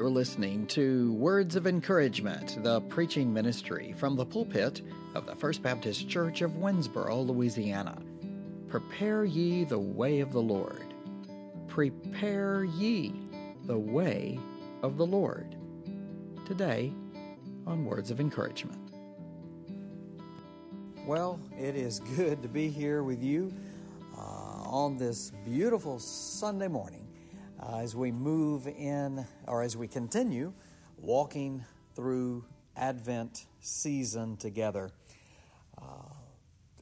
You're listening to Words of Encouragement, the preaching ministry from the pulpit of the First Baptist Church of Winnsboro, Louisiana. Prepare ye the way of the Lord. Prepare ye the way of the Lord. Today on Words of Encouragement. Well, it is good to be here with you uh, on this beautiful Sunday morning uh, as we move in, or as we continue walking through Advent season together. Uh,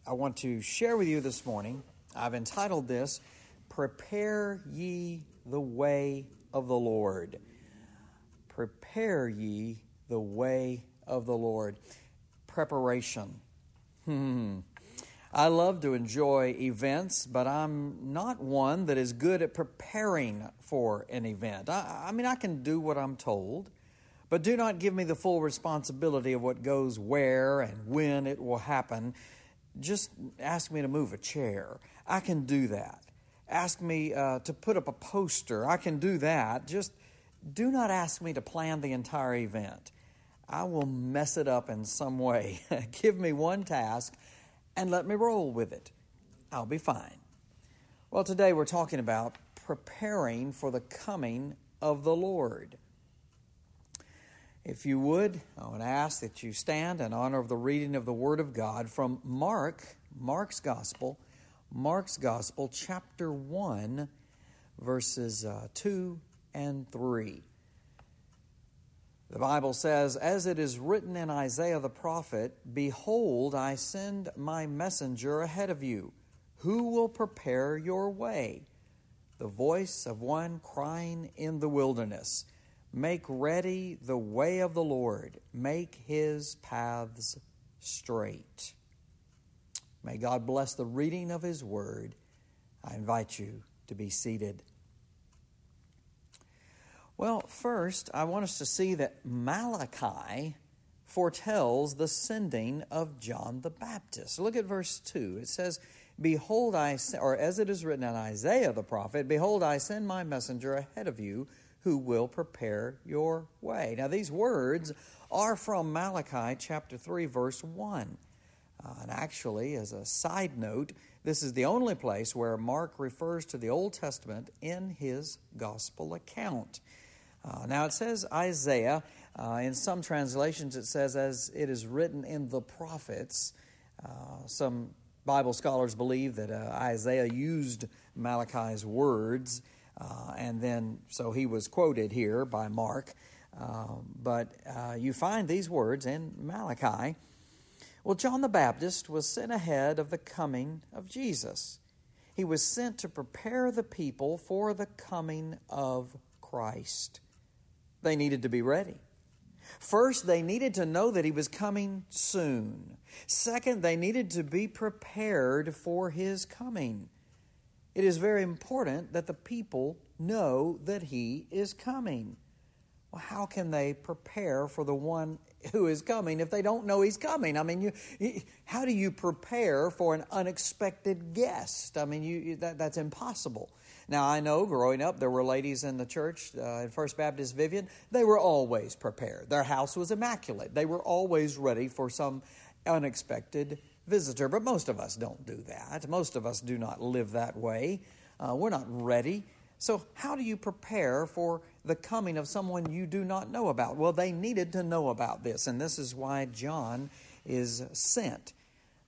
I want to share with you this morning, I've entitled this, Prepare Ye the Way of the Lord. Prepare ye the way of the Lord. Preparation. Hmm. I love to enjoy events, but I'm not one that is good at preparing for an event. I, I, mean, I can do what I'm told, but do not give me the full responsibility of what goes where and when it will happen. Just ask me to move a chair. I can do that. Ask me uh, to put up a poster. I can do that. Just do not ask me to plan the entire event. I will mess it up in some way. give me one task and let me roll with it. I'll be fine. Well, today we're talking about preparing for the coming of the Lord. If you would, I would ask that you stand in honor of the reading of the Word of God from Mark, Mark's Gospel, Mark's Gospel, chapter 1, verses uh, 2 and 3. The Bible says, As it is written in Isaiah the prophet, Behold, I send my messenger ahead of you, who will prepare your way. The voice of one crying in the wilderness, Make ready the way of the Lord, make his paths straight. May God bless the reading of his word. I invite you to be seated. Well, first, I want us to see that Malachi foretells the sending of John the Baptist. Look at verse 2. It says, Behold, I, or as it is written in Isaiah the prophet, Behold, I send my messenger ahead of you who will prepare your way. Now, these words are from Malachi chapter 3, verse 1. Uh, and actually, as a side note, this is the only place where Mark refers to the Old Testament in his gospel account. Uh, now it says Isaiah. Uh, in some translations, it says as it is written in the prophets. Uh, some Bible scholars believe that uh, Isaiah used Malachi's words, uh, and then so he was quoted here by Mark. Uh, but you find these words in Malachi. Well, John the Baptist was sent ahead of the coming of Jesus. He was sent to prepare the people for the coming of Christ. They needed to be ready. First, they needed to know that he was coming soon. Second, they needed to be prepared for his coming. It is very important that the people know that he is coming. Well, how can they prepare for the one who is coming if they don't know he's coming? I mean, you, how do you prepare for an unexpected guest? I mean, you, that, that's impossible. Now, I know growing up, there were ladies in the church uh, First Baptist Vivian. They were always prepared. Their house was immaculate. They were always ready for some unexpected visitor. But most of us don't do that. Most of us do not live that way. Uh, we're not ready so, how do you prepare for the coming of someone you do not know about? Well, they needed to know about this, and this is why John is sent.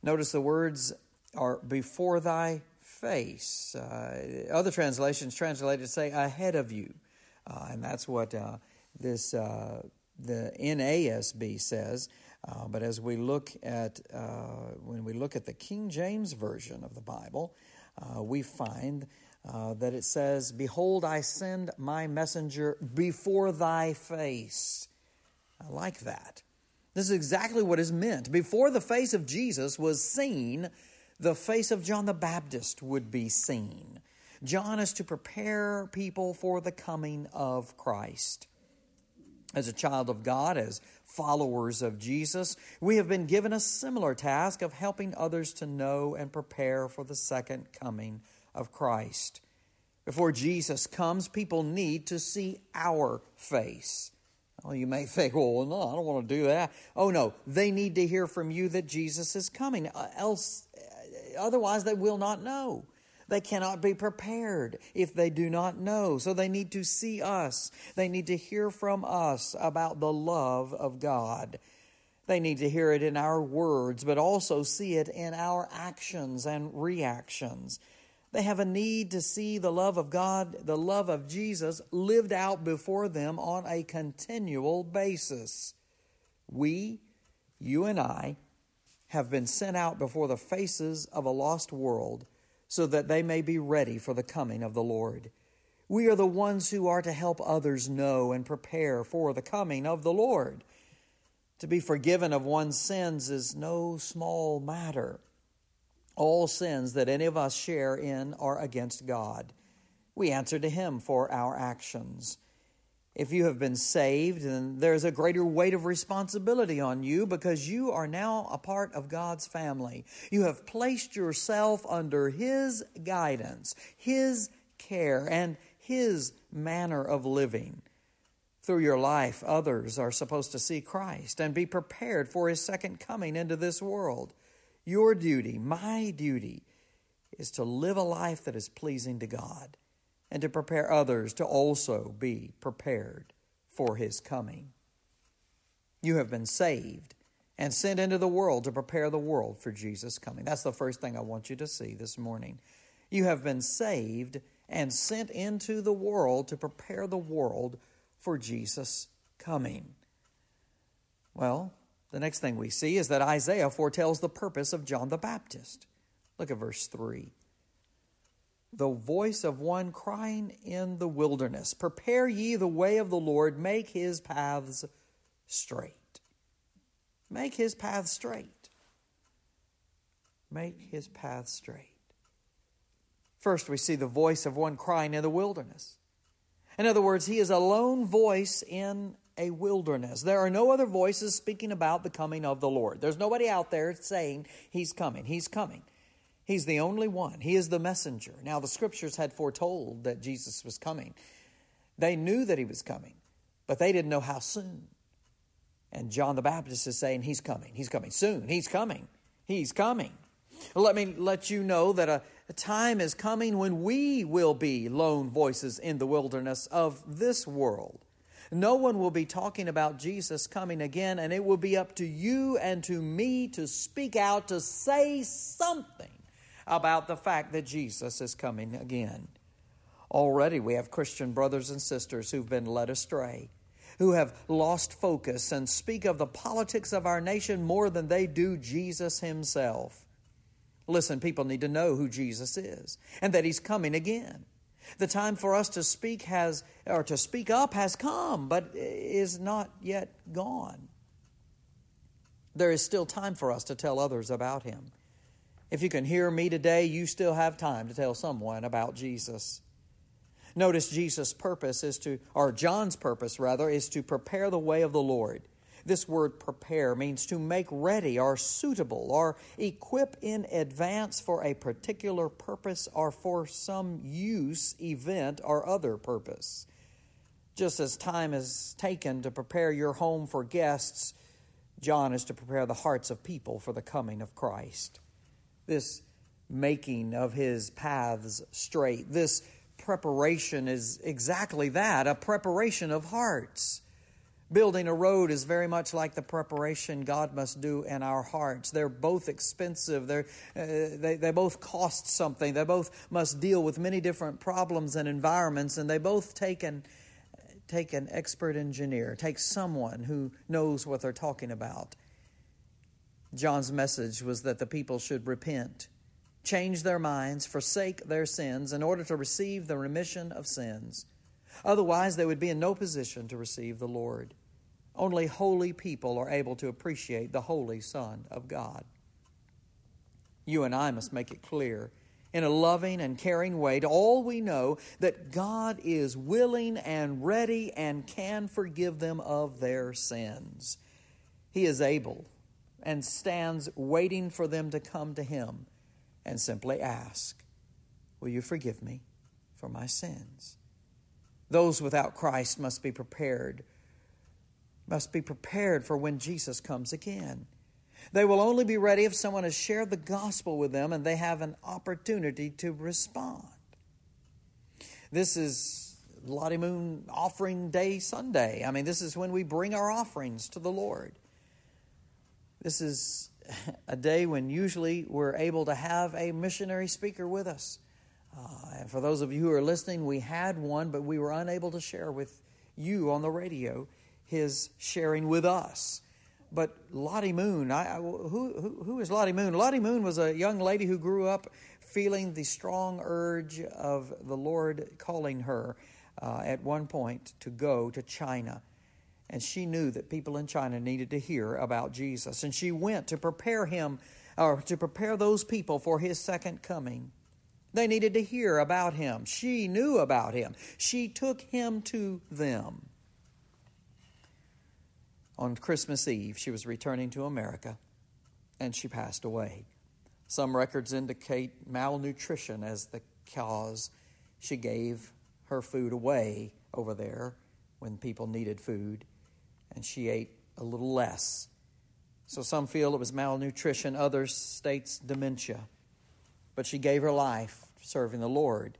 Notice the words are before thy face. Uh, other translations translated say ahead of you, uh, and that's what uh, this uh, the NASB says. Uh, but as we look at uh, when we look at the King James version of the Bible, we find that it says, Behold, I send my messenger before thy face. I like that. This is exactly what is meant. Before the face of Jesus was seen, the face of John the Baptist would be seen. John is to prepare people for the coming of Christ. As a child of God, as followers of Jesus, we have been given a similar task of helping others to know and prepare for the second coming of Christ. Before Jesus comes, people need to see our face. Well, you may think, well, no, I don't want to do that. Oh, no, they need to hear from you that Jesus is coming. Uh, else, otherwise, they will not know. They cannot be prepared if they do not know. So they need to see us. They need to hear from us about the love of God. They need to hear it in our words, but also see it in our actions and reactions. They have a need to see the love of God, the love of Jesus, lived out before them on a continual basis. We, you and I, have been sent out before the faces of a lost world so that they may be ready for the coming of the Lord. We are the ones who are to help others know and prepare for the coming of the Lord. To be forgiven of one's sins is no small matter. All sins that any of us share in are against God. We answer to Him for our actions. If you have been saved, then there's a greater weight of responsibility on you because you are now a part of God's family. You have placed yourself under His guidance, His care, and His manner of living. Through your life, others are supposed to see Christ and be prepared for His second coming into this world. Your duty, my duty, is to live a life that is pleasing to God and to prepare others to also be prepared for his coming. You have been saved and sent into the world to prepare the world for Jesus' coming. That's the first thing I want you to see this morning. You have been saved and sent into the world to prepare the world for Jesus' coming. Well, the next thing we see is that Isaiah foretells the purpose of John the Baptist. Look at verse 3. The voice of one crying in the wilderness, Prepare ye the way of the Lord, make his paths straight. Make his path straight. Make his path straight. First, we see the voice of one crying in the wilderness. In other words, he is a lone voice in a wilderness. There are no other voices speaking about the coming of the Lord. There's nobody out there saying he's coming. He's coming. He's the only one. He is the messenger. Now, the scriptures had foretold that Jesus was coming. They knew that he was coming, but they didn't know how soon. And John the Baptist is saying, He's coming. He's coming soon. He's coming. He's coming. Let me let you know that a, a, time is coming when we will be lone voices in the wilderness of this world. No one will be talking about Jesus coming again, and it will be up to you and to me to speak out, to say something about the fact that Jesus is coming again. Already we have Christian brothers and sisters who've been led astray, who have lost focus and speak of the politics of our nation more than they do Jesus himself. Listen, people need to know who Jesus is and that he's coming again. The time for us to speak has, or to speak up has come, but is not yet gone. There is still time for us to tell others about Him. If you can hear me today, you still have time to tell someone about Jesus. Notice Jesus' purpose is to, or John's purpose rather, is to prepare the way of the Lord. This word prepare means to make ready or suitable or equip in advance for a particular purpose or for some use, event, or other purpose. Just as time is taken to prepare your home for guests, John is to prepare the hearts of people for the coming of Christ. This making of his paths straight, this preparation is exactly that a preparation of hearts. Building a road is very much like the preparation God must do in our hearts. They're both expensive. They're, uh, they, they both cost something. They both must deal with many different problems and environments, and they both take an, take an expert engineer, take someone who knows what they're talking about. John's message was that the people should repent, change their minds, forsake their sins in order to receive the remission of sins. Otherwise, they would be in no position to receive the Lord. Only holy people are able to appreciate the Holy Son of God. You and I must make it clear in a loving and caring way to all we know that God is willing and ready and can forgive them of their sins. He is able and stands waiting for them to come to Him and simply ask, Will you forgive me? for my sins. Those without Christ must be prepared, must be prepared for when Jesus comes again. They will only be ready if someone has shared the gospel with them and they have an opportunity to respond. This is Lottie Moon Offering Day Sunday. I mean, this is when we bring our offerings to the Lord. This is a day when usually we're able to have a missionary speaker with us. Uh, and for those of you who are listening, we had one, but we were unable to share with you on the radio his sharing with us. But Lottie Moon, I, I, who, who, who is Lottie Moon? Lottie Moon was a young lady who grew up feeling the strong urge of the Lord calling her uh, at one point to go to China. And she knew that people in China needed to hear about Jesus. And she went to prepare him, or to prepare those people for his second coming. They needed to hear about him. She knew about him. She took him to them. On Christmas Eve, she was returning to America and she passed away. Some records indicate malnutrition as the cause. She gave her food away over there when people needed food, and she ate a little less. So some feel it was malnutrition, others states dementia. But she gave her life serving the Lord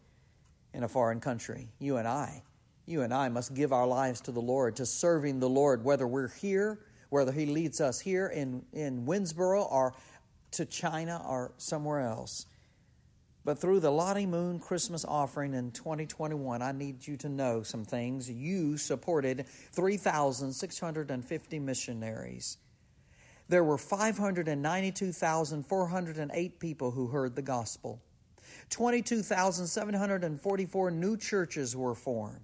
in a foreign country. You and I, you and I must give our lives to the Lord, to serving the Lord, whether we're here, whether He leads us here in, in Winnsboro or to China or somewhere else. But through the Lottie Moon Christmas offering in 2021, I need you to know some things. You supported 3,650 missionaries. There were 592,408 people who heard the gospel. 22,744 new churches were formed.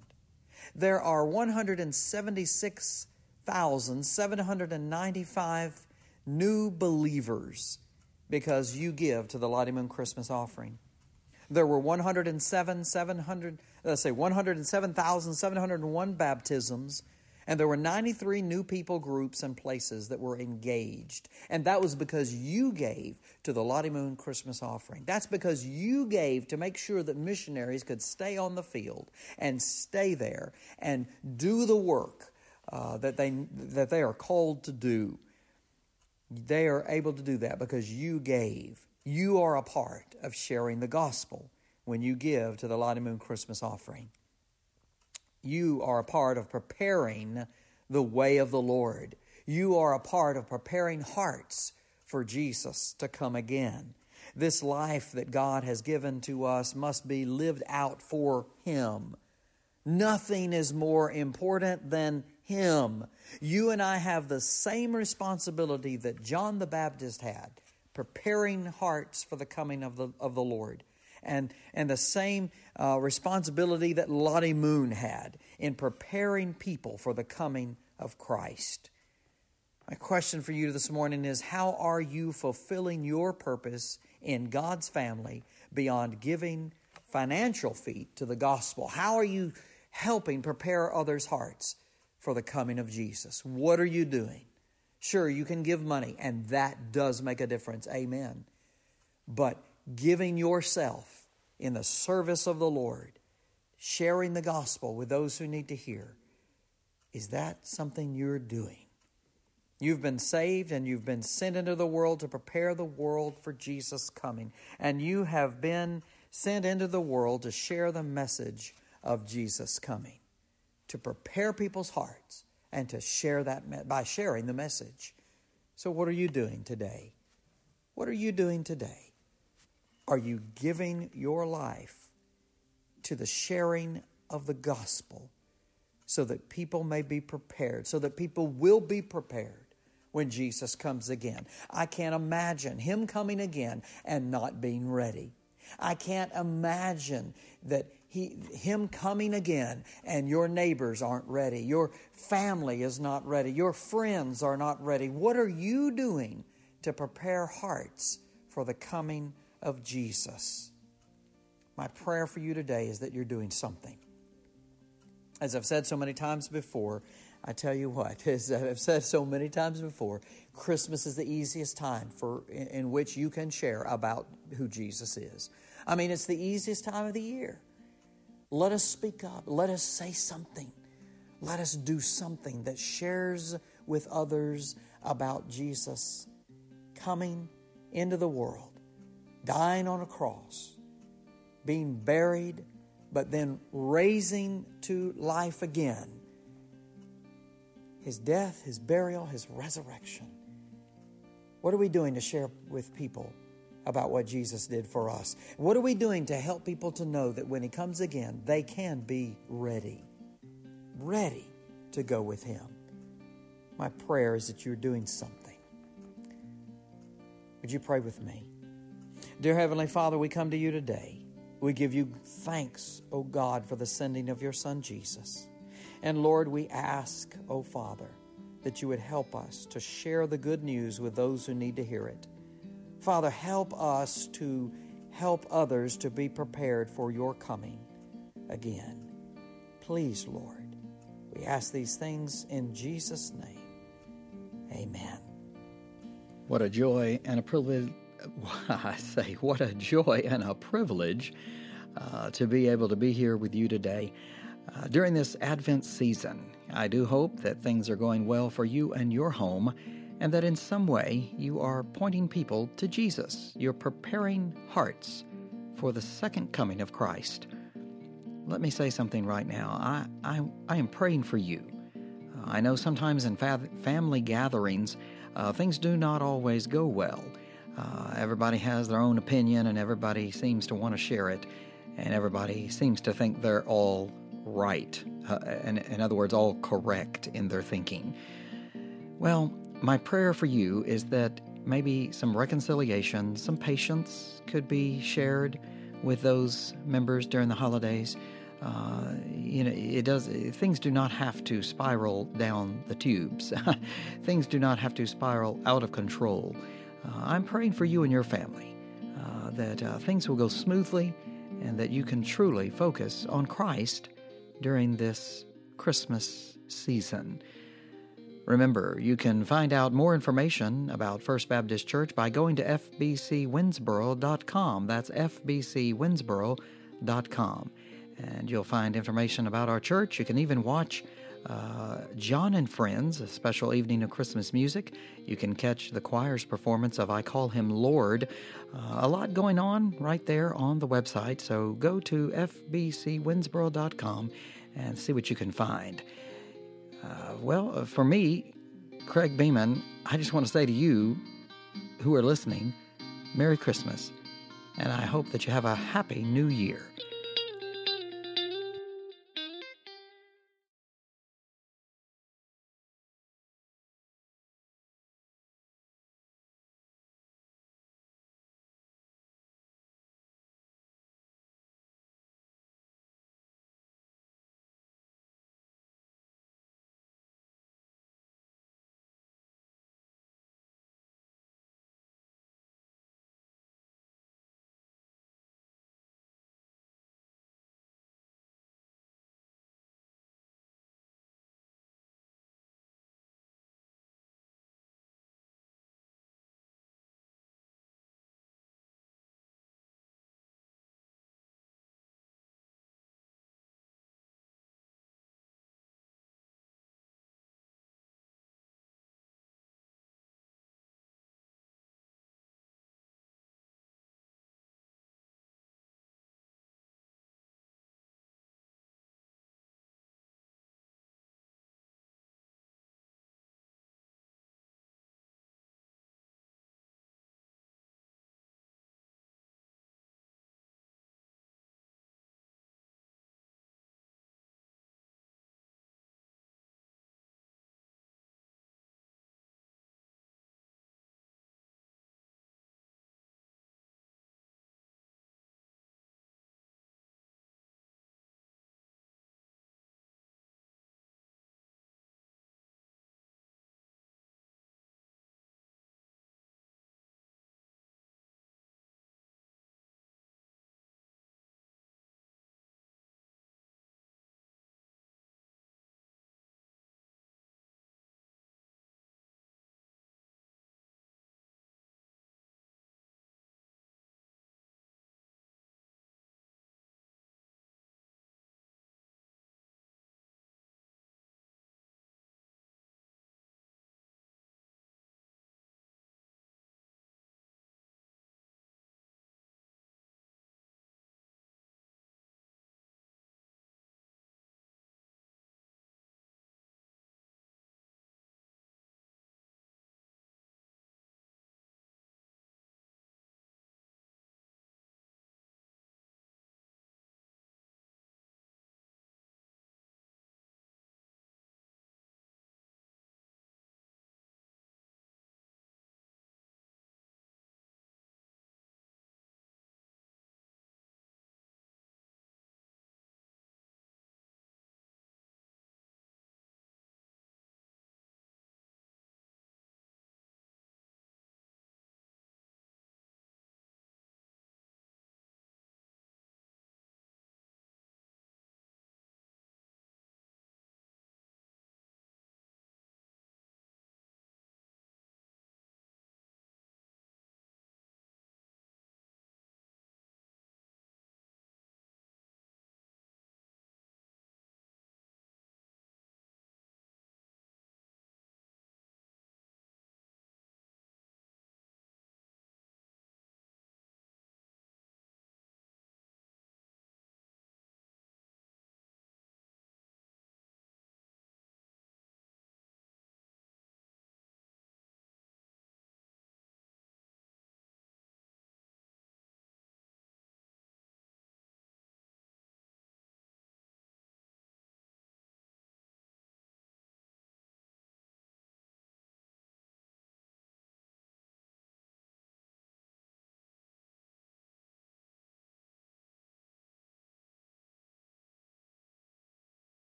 There are 176,795 new believers because you give to the Lottie Moon Christmas offering. There were 107, 700, let's say 107,701 baptisms and there were 93 new people groups and places that were engaged. And that was because you gave to the Lottie Moon Christmas offering. That's because you gave to make sure that missionaries could stay on the field and stay there and do the work uh, that, they, that they are called to do. They are able to do that because you gave. You are a part of sharing the gospel when you give to the Lottie Moon Christmas offering you are a part of preparing the way of the Lord. You are a part of preparing hearts for Jesus to come again. This life that God has given to us must be lived out for Him. Nothing is more important than Him. You and I have the same responsibility that John the Baptist had, preparing hearts for the coming of the, of the Lord and, and the same uh, responsibility that Lottie Moon had in preparing people for the coming of Christ. My question for you this morning is How are you fulfilling your purpose in God's family beyond giving financial feet to the gospel? How are you helping prepare others' hearts for the coming of Jesus? What are you doing? Sure, you can give money, and that does make a difference. Amen. But giving yourself in the service of the Lord, sharing the gospel with those who need to hear, is that something you're doing? You've been saved and you've been sent into the world to prepare the world for Jesus' coming. And you have been sent into the world to share the message of Jesus' coming, to prepare people's hearts and to share that by sharing the message. So, what are you doing today? What are you doing today? Are you giving your life to the sharing of the gospel so that people may be prepared, so that people will be prepared when Jesus comes again? I can't imagine him coming again and not being ready. I can't imagine that he, him coming again and your neighbors aren't ready, your family is not ready, your friends are not ready. What are you doing to prepare hearts for the coming of Jesus. My prayer for you today is that you're doing something. As I've said so many times before, I tell you what, as I've said so many times before, Christmas is the easiest time for in, which you can share about who Jesus is. I mean, it's the easiest time of the year. Let us speak up. Let us say something. Let us do something that shares with others about Jesus coming into the world, dying on a cross, being buried, but then raising to life again. His death, his burial, his resurrection. What are we doing to share with people about what Jesus did for us? What are we doing to help people to know that when he comes again, they can be ready? Ready to go with him. My prayer is that you're doing something. Would you pray with me? Dear Heavenly Father, we come to you today. We give you thanks, O God, for the sending of your Son Jesus. And Lord, we ask, O Father, that you would help us to share the good news with those who need to hear it. Father, help us to help others to be prepared for your coming again. Please, Lord, we ask these things in Jesus' name. Amen. What a joy and a privilege. I say, what a joy and a privilege uh, to be able to be here with you today. Uh, during this Advent season, I do hope that things are going well for you and your home, and that in some way you are pointing people to Jesus. You're preparing hearts for the second coming of Christ. Let me say something right now. I, I, I am praying for you. Uh, I know sometimes in fa- family gatherings, uh, things do not always go well. Uh, everybody has their own opinion and everybody seems to want to share it, and everybody seems to think they're all right. Uh, in, in other words, all correct in their thinking. Well, my prayer for you is that maybe some reconciliation, some patience could be shared with those members during the holidays. Uh, you know, it does. Things do not have to spiral down the tubes. things do not have to spiral out of control. Uh, I'm praying for you and your family uh, that uh, things will go smoothly, and that you can truly focus on Christ during this Christmas season. Remember, you can find out more information about First Baptist Church by going to fbcwinsboro.com. That's fbcwinsboro.com. And you'll find information about our church. You can even watch uh, John and Friends, a special evening of Christmas music. You can catch the choir's performance of I Call Him Lord. Uh, a lot going on right there on the website, so go to fbcwinsboro.com and see what you can find. Uh, well, uh, for me, Craig Beeman, I just want to say to you who are listening, Merry Christmas, and I hope that you have a happy new year.